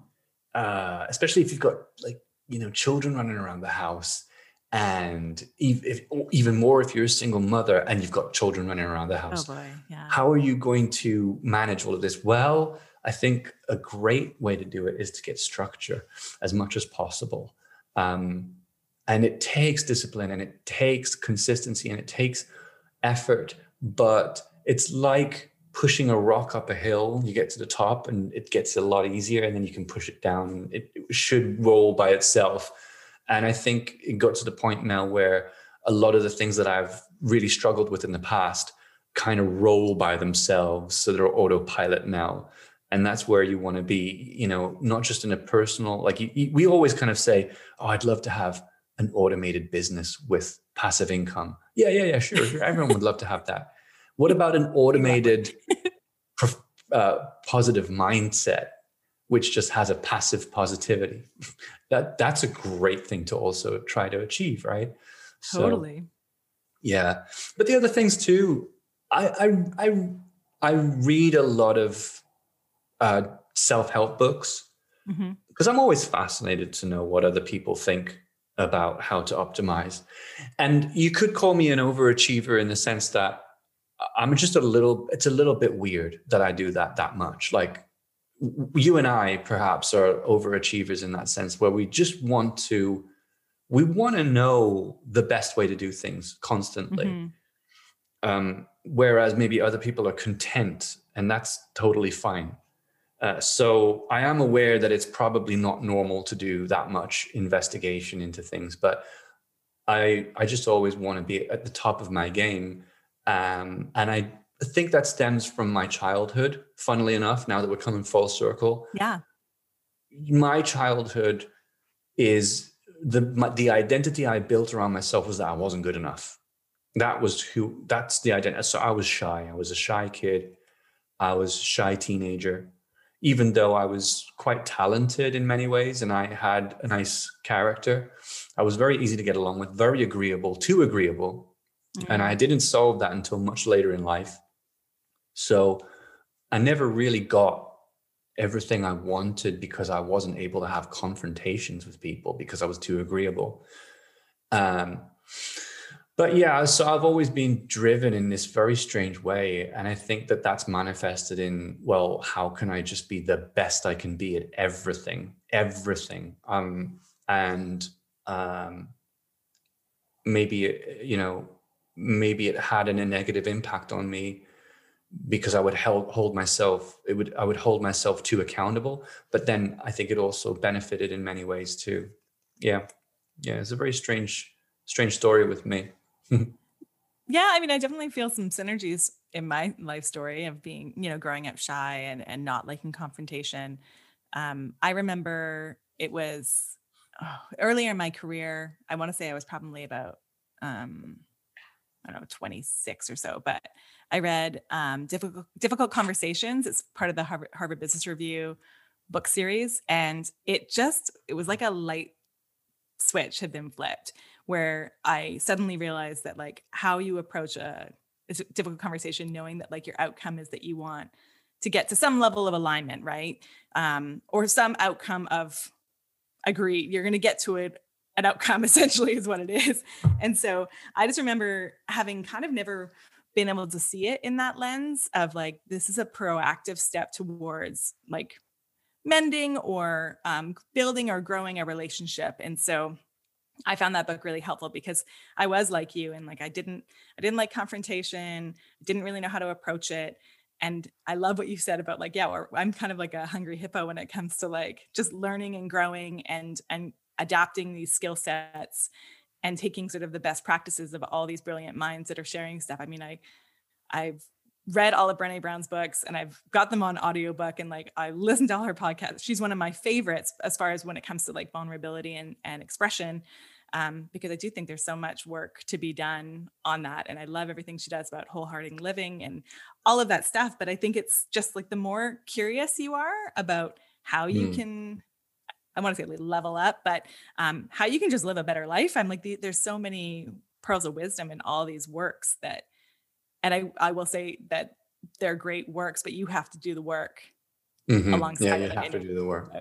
uh, especially if you've got like you know children running around the house and if, even more if you're a single mother and you've got children running around the house oh boy, yeah. how are you going to manage all of this well i think a great way to do it is to get structure as much as possible um, and it takes discipline and it takes consistency and it takes effort but it's like pushing a rock up a hill, you get to the top and it gets a lot easier, and then you can push it down. It, it should roll by itself. And I think it got to the point now where a lot of the things that I've really struggled with in the past kind of roll by themselves. So they're autopilot now. And that's where you want to be, you know, not just in a personal, like you, you, we always kind of say, oh, I'd love to have an automated business with passive income. Yeah, yeah, yeah, sure. sure. Everyone would love to have that. What about an automated uh, positive mindset, which just has a passive positivity? that that's a great thing to also try to achieve, right? Totally. So, yeah, but the other things too. I I I, I read a lot of uh, self help books mm-hmm. because I'm always fascinated to know what other people think about how to optimize. And you could call me an overachiever in the sense that I'm just a little, it's a little bit weird that I do that that much. Like you and I perhaps are overachievers in that sense where we just want to, we want to know the best way to do things constantly. Mm-hmm. Um, whereas maybe other people are content and that's totally fine. Uh, so I am aware that it's probably not normal to do that much investigation into things, but I I just always want to be at the top of my game um, and I think that stems from my childhood, funnily enough, now that we're coming full circle. Yeah. My childhood is the my, the identity I built around myself was that I wasn't good enough. That was who that's the identity. So I was shy. I was a shy kid. I was a shy teenager, even though I was quite talented in many ways and I had a nice character. I was very easy to get along with, very agreeable, too agreeable. Mm-hmm. And I didn't solve that until much later in life. So I never really got everything I wanted because I wasn't able to have confrontations with people because I was too agreeable. Um, but yeah, so I've always been driven in this very strange way. And I think that that's manifested in, well, how can I just be the best I can be at everything, everything? Um, and um, maybe, you know, maybe it had a negative impact on me because I would hold, hold myself, it would, I would hold myself too accountable. But then I think it also benefited in many ways too. Yeah. Yeah. It's a very strange, strange story with me. yeah, I mean, I definitely feel some synergies in my life story of being, you know, growing up shy and and not liking confrontation. Um, I remember it was oh, earlier in my career. I want to say I was probably about um, I don't know, 26 or so, but I read um, difficult difficult conversations. It's part of the Harvard, Harvard Business Review book series, and it just it was like a light switch had been flipped where I suddenly realized that like how you approach a, a difficult conversation, knowing that like your outcome is that you want to get to some level of alignment, right? Um, or some outcome of agree. You're going to get to it. An outcome essentially is what it is. And so I just remember having kind of never been able to see it in that lens of like this is a proactive step towards like mending or um, building or growing a relationship. And so I found that book really helpful because I was like you and like I didn't I didn't like confrontation, didn't really know how to approach it. And I love what you said about like yeah, I'm kind of like a hungry hippo when it comes to like just learning and growing and and adapting these skill sets and taking sort of the best practices of all these brilliant minds that are sharing stuff. I mean, I I've read all of Brene Brown's books and I've got them on audiobook and like I listen to all her podcasts. She's one of my favorites as far as when it comes to like vulnerability and, and expression. Um, because I do think there's so much work to be done on that. And I love everything she does about wholehearted living and all of that stuff. But I think it's just like the more curious you are about how you mm. can, I want to say like level up, but um, how you can just live a better life. I'm like, the, there's so many pearls of wisdom in all these works that and I I will say that they're great works, but you have to do the work mm-hmm. alongside. Yeah, you have to do the work.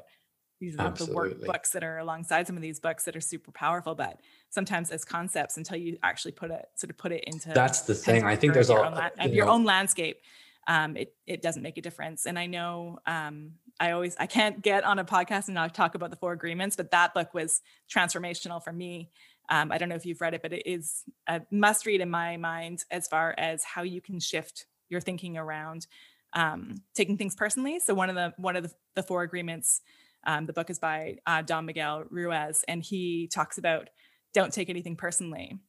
These are the workbooks that are alongside some of these books that are super powerful, but sometimes as concepts until you actually put it sort of put it into that's the thing. I think there's your, all, own, you your own landscape. Um, it it doesn't make a difference. And I know um, I always I can't get on a podcast and not talk about the four agreements, but that book was transformational for me um, I don't know if you've read it, but it is a must read in my mind as far as how you can shift your thinking around um, taking things personally. So one of the one of the, the four agreements, um, the book is by uh, Don Miguel Ruiz, and he talks about don't take anything personally.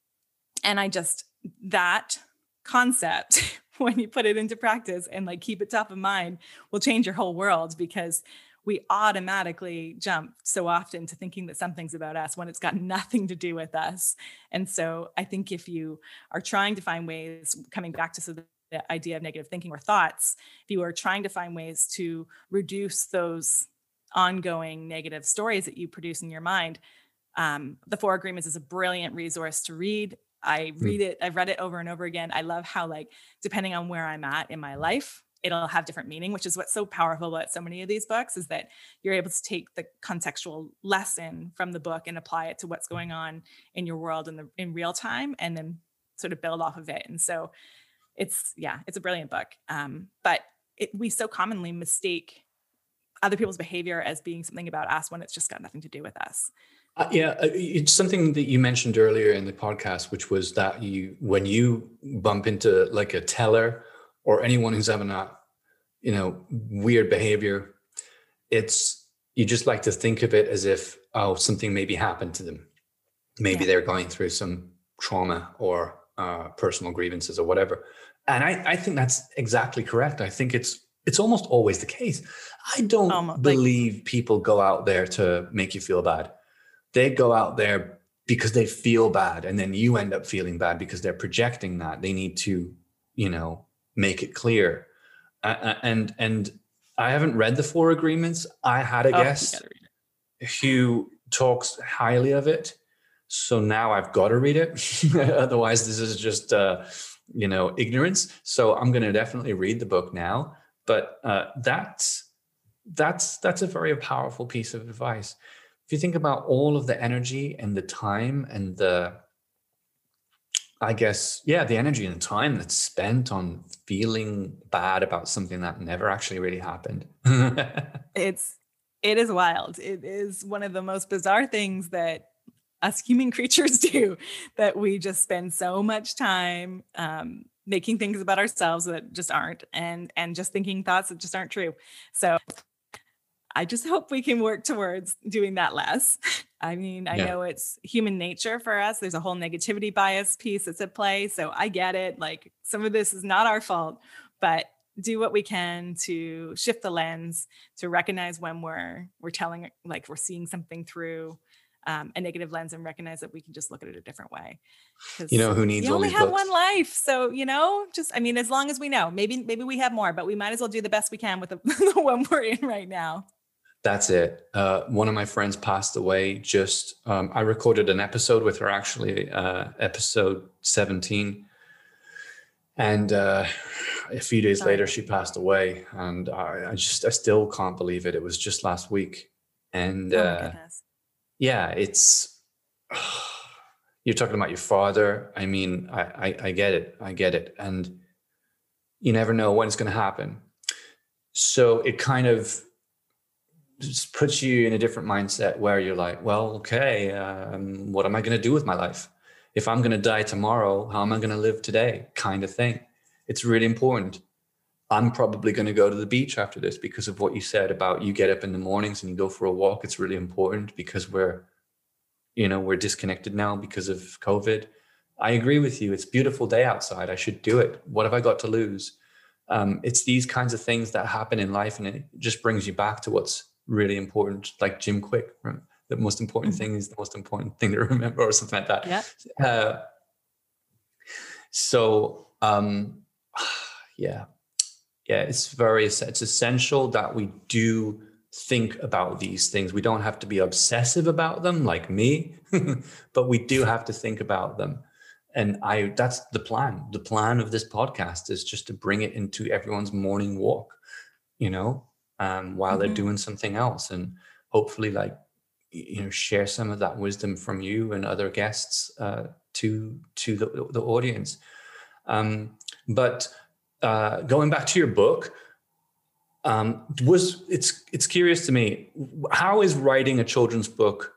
And I just that concept when you put it into practice and like keep it top of mind will change your whole world because we automatically jump so often to thinking that something's about us when it's got nothing to do with us. And so I think if you are trying to find ways, coming back to the idea of negative thinking or thoughts, if you are trying to find ways to reduce those ongoing negative stories that you produce in your mind, um, the Four Agreements is a brilliant resource to read. I hmm. read it, I've read it over and over again. I love how, like, depending on where I'm at in my life, it'll have different meaning which is what's so powerful about so many of these books is that you're able to take the contextual lesson from the book and apply it to what's going on in your world in the in real time and then sort of build off of it and so it's yeah it's a brilliant book um, but it, we so commonly mistake other people's behavior as being something about us when it's just got nothing to do with us uh, yeah, uh, it's something that you mentioned earlier in the podcast, which was that you, when you bump into like a teller or anyone who's having a you know weird behavior it's you just like to think of it as if oh something maybe happened to them. Maybe yeah. they're going through some trauma or uh, personal grievances or whatever. And I, I think that's exactly correct. I think it's it's almost always the case. I don't um, believe like, people go out there to make you feel bad they go out there because they feel bad and then you end up feeling bad because they're projecting that they need to you know make it clear. uh, and and I haven't read the Four Agreements. I had a Oh, guest gotta read it. who talks highly of it, so now I've got to read it. Otherwise, this is just uh, you know ignorance. So I'm going to definitely read the book now. But uh, that's that's that's a very powerful piece of advice. If you think about all of the energy and the time and the I guess, yeah, the energy and the time that's spent on feeling bad about something that never actually really happened. It's it is wild. It is one of the most bizarre things that us human creatures do that we just spend so much time um, making things about ourselves that just aren't and and just thinking thoughts that just aren't true so i just hope we can work towards doing that less i mean i Yeah. know it's human nature for us there's a whole negativity bias piece that's at play so i get it like some of this is not our fault but do what we can to shift the lens to recognize when we're we're telling like we're seeing something through um, a negative lens and recognize that we can just look at it a different way. you know who needs you only have books? one life, so you know, just I mean, as long as we know, maybe maybe we have more, but we might as well do the best we can with the, the one we're in right now. That's it. Uh, one of my friends passed away. Just um, I recorded an episode with her, actually, uh, episode seventeen, and uh, a few days Sorry. later she passed away. And I, I just I still can't believe it. It was just last week, and Oh uh, yeah, it's you're talking about your father. I mean, I, I I get it, I get it, and you never know when it's going to happen. So it kind of just puts you in a different mindset where you're like, well, okay, um, what am I going to do with my life? If I'm going to die tomorrow, how am I going to live today? Kind of thing. It's really important. I'm probably going to go to the beach after this because of what you said about you get up in the mornings and you go for a walk. It's really important because we're, you know, we're disconnected now because of COVID. I agree with you. It's beautiful day outside. I should do it. What have I got to lose? Um, it's these kinds of things that happen in life, and it just brings you back to what's really important. Like Jim Kwik, right? the most important Mhm. thing is the most important thing to remember, or something like that. Yeah. Uh, so um, yeah, yeah, it's very it's essential that we do think about these things. We don't have to be obsessive about them, like me, but we do have to think about them. And I that's the plan. The plan of this podcast is just to bring it into everyone's morning walk, you know, um, while they're Mhm. doing something else, and hopefully, like you know, share some of that wisdom from you and other guests uh, to to the, the audience. Um, but uh, going back to your book, um, was it's it's curious to me how is writing a children's book?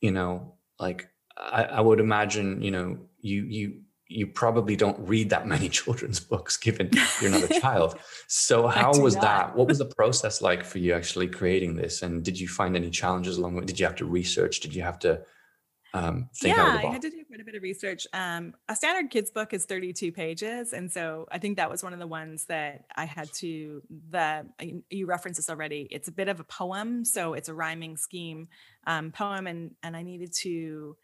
You know, like I, I would imagine, you know, you you you probably don't read that many children's books, given you're not a child. So how was not. that? What was the process like for you actually creating this? And did you find any challenges along the way? Did you have to research? Did you have to um, think yeah, out of the I had to do quite a bit of research. Um, a standard kids book is 32 pages, and so I think that was one of the ones that I had to. The you- you referenced this already. It's a bit of a poem, so it's a rhyming scheme um, poem, and and I needed to.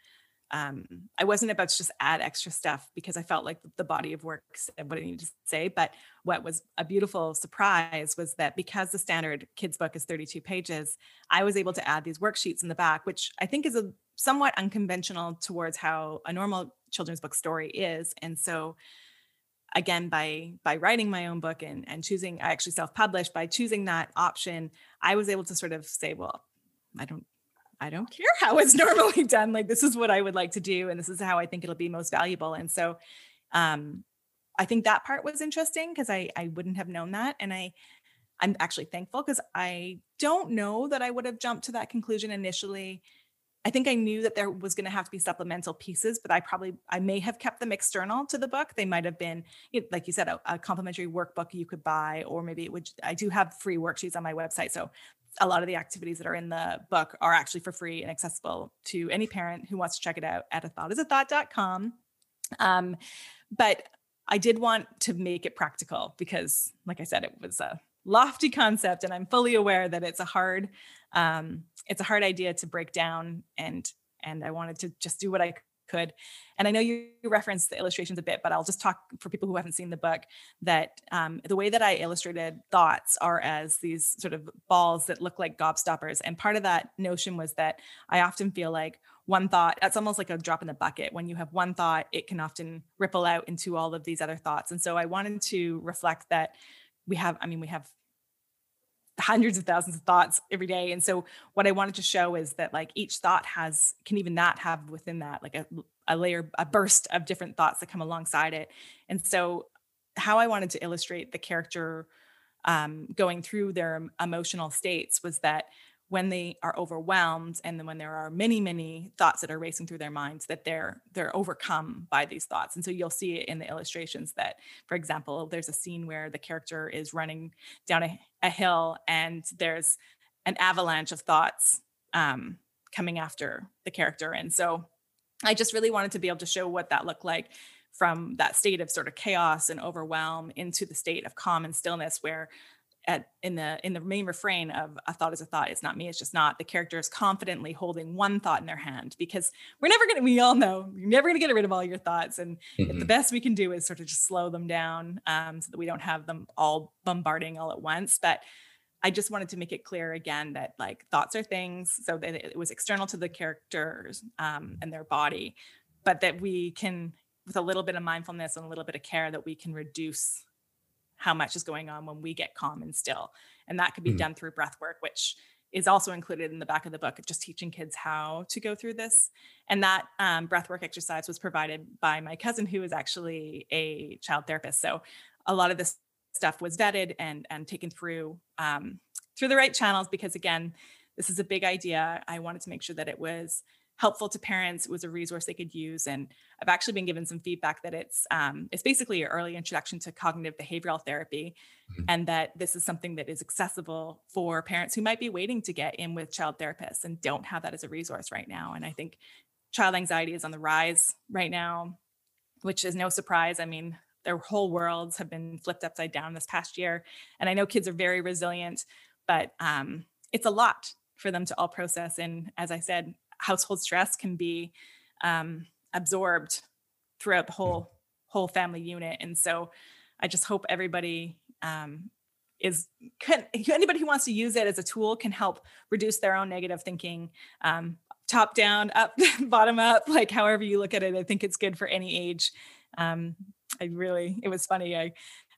Um, I wasn't about to just add extra stuff because I felt like the body of work said what I needed to say. But what was a beautiful surprise was that because the standard kids book is 32 pages, I was able to add these worksheets in the back, which I think is a somewhat unconventional towards how a normal children's book story is. And so again by by writing my own book and and choosing I actually self-published by choosing that option, I was able to sort of say, well, I don't I don't care how it's normally done. Like this is what I would like to do and this is how I think it'll be most valuable. And so um I think that part was interesting because I I wouldn't have known that and I I'm actually thankful because I don't know that I would have jumped to that conclusion initially. I think I knew that there was going to have to be supplemental pieces, but I probably I may have kept them external to the book. They might have been, you know, like you said, a, a complimentary workbook you could buy, or maybe it would. I do have free worksheets on my website, so a lot of the activities that are in the book are actually for free and accessible to any parent who wants to check it out at a thought is a thought.com. Um, but I did want to make it practical because, like I said, it was a lofty concept, and I'm fully aware that it's a hard, um, it's a hard idea to break down, and and I wanted to just do what I could. And I know you referenced the illustrations a bit, but I'll just talk for people who haven't seen the book that um, the way that I illustrated thoughts are as these sort of balls that look like gobstoppers. And part of that notion was that I often feel like one thought, it's almost like a drop in the bucket. When you have one thought, it can often ripple out into all of these other thoughts. And so I wanted to reflect that we have, I mean, we have hundreds of thousands of thoughts every day. And so what i wanted to show is that like each thought has can even that have within that like a, a layer a burst of different thoughts that come alongside it. And so how i wanted to illustrate the character um, going through their emotional states was that when they are overwhelmed and then when there are many many thoughts that are racing through their minds that they're they're overcome by these thoughts. And so you'll see it in the illustrations that for example there's a scene where the character is running down a, a hill and there's an avalanche of thoughts um, coming after the character. And so i just really wanted to be able to show what that looked like from that state of sort of chaos and overwhelm into the state of calm and stillness where at in the in the main refrain of a thought is a thought it's not me it's just not the character is confidently holding one thought in their hand because we're never gonna we all know you're never gonna get rid of all your thoughts and mm-hmm. the best we can do is sort of just slow them down um, so that we don't have them all bombarding all at once but I just wanted to make it clear again that like thoughts are things, so that it was external to the characters um, and their body, but that we can, with a little bit of mindfulness and a little bit of care, that we can reduce how much is going on when we get calm and still. And that could be mm done through breath work, which is also included in the back of the book, of just teaching kids how to go through this. And that um, breath work exercise was provided by my cousin, who is actually a child therapist. So a lot of this stuff was vetted and and taken through um, through the right channels because again, this is a big idea. I wanted to make sure that it was helpful to parents. It was a resource they could use. And I've actually been given some feedback that it's um, it's basically an early introduction to cognitive behavioral therapy, mm-hmm. and that this is something that is accessible for parents who might be waiting to get in with child therapists and don't have that as a resource right now. And I think child anxiety is on the rise right now, which is no surprise. I mean, their whole worlds have been flipped upside down this past year, and I know kids are very resilient, but um, it's a lot for them to all process. And as I said, household stress can be um, absorbed throughout the whole whole family unit. And so i just hope everybody um, is can, anybody who wants to use it as a tool can help reduce their own negative thinking um, top down up bottom up like however you look at it. I think it's good for any age. Um, i really it was funny. I've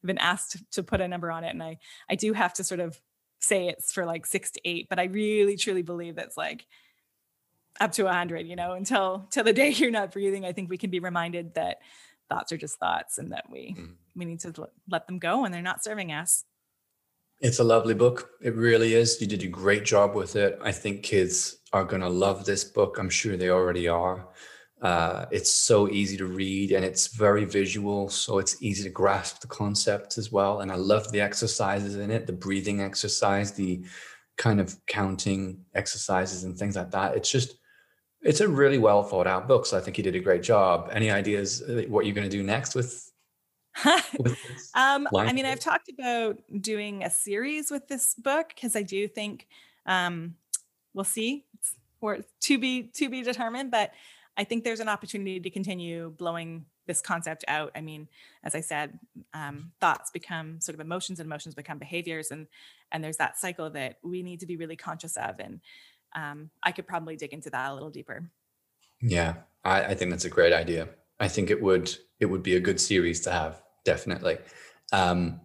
been asked to put a number on it and i i do have to sort of say it's for like six to eight but i really truly believe it's like up to 100 you know until till the day you're not breathing i think we can be reminded that thoughts are just thoughts and that we mm. we need to let them go and they're not serving us. It's a lovely book. It really is. You did a great job with it. I think kids are going to love this book. I'm sure they already are. Uh, it's so easy to read and it's very visual so it's easy to grasp the concepts as well. And i love the exercises in it the breathing exercise the kind of counting exercises and things like that. It's just it's a really well thought out book. So I think you did a great job. Any ideas uh, what you're going to do next with? with um, I mean, I've talked about doing a series with this book because I do think um, we'll see. It's or to be to be determined, but I think there's an opportunity to continue blowing this concept out. I mean, as I said, um, thoughts become sort of emotions, and emotions become behaviors, and and there's that cycle that we need to be really conscious of. And um, I could probably dig into that a little deeper. Yeah, I, I, think that's a great idea. I think it would it would be a good series to have, definitely. Um,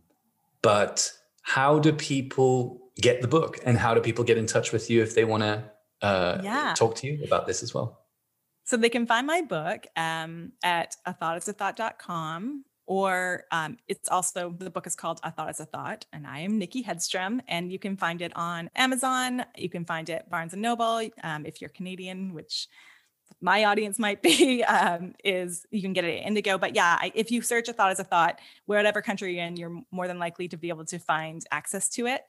but how do people get the book, and how do people get in touch with you if they want to uh, yeah. talk to you about this as well? So they can find my book um, at a thought is a thought.com or um, it's also the book is called A Thought is a Thought, and I am Nikki Hedstrom, and you can find it on Amazon. You can find it Barnes and Noble um, if you're Canadian, which my audience might be. Um, is you can get it at Indigo, but yeah, I, if you search A Thought is a Thought, whatever country you're in, you're more than likely to be able to find access to it.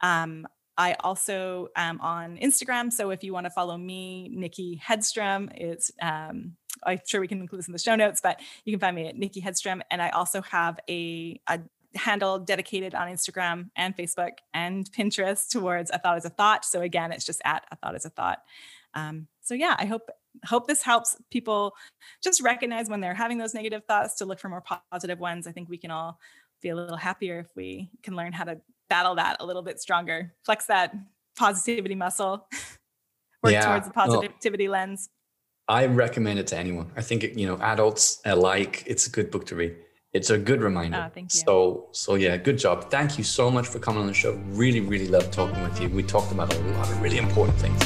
Um, I also am on Instagram. So if you want to follow me, Nikki Hedstrom, it's um, I'm sure we can include this in the show notes, but you can find me at Nikki Hedstrom. And I also have a, a handle dedicated on Instagram and Facebook and Pinterest towards a thought is a thought. So again, it's just at a thought is a thought. Um, so yeah, I hope hope this helps people just recognize when they're having those negative thoughts to look for more positive ones. I think we can all be a little happier if we can learn how to battle that a little bit stronger, flex that positivity muscle, work yeah. towards the positivity well, lens. I recommend it to anyone. I think you know adults alike. It's a good book to read. It's a good reminder. Ah, thank you. So so yeah, good job. Thank you so much for coming on the show. Really really loved talking with you. We talked about a lot of really important things.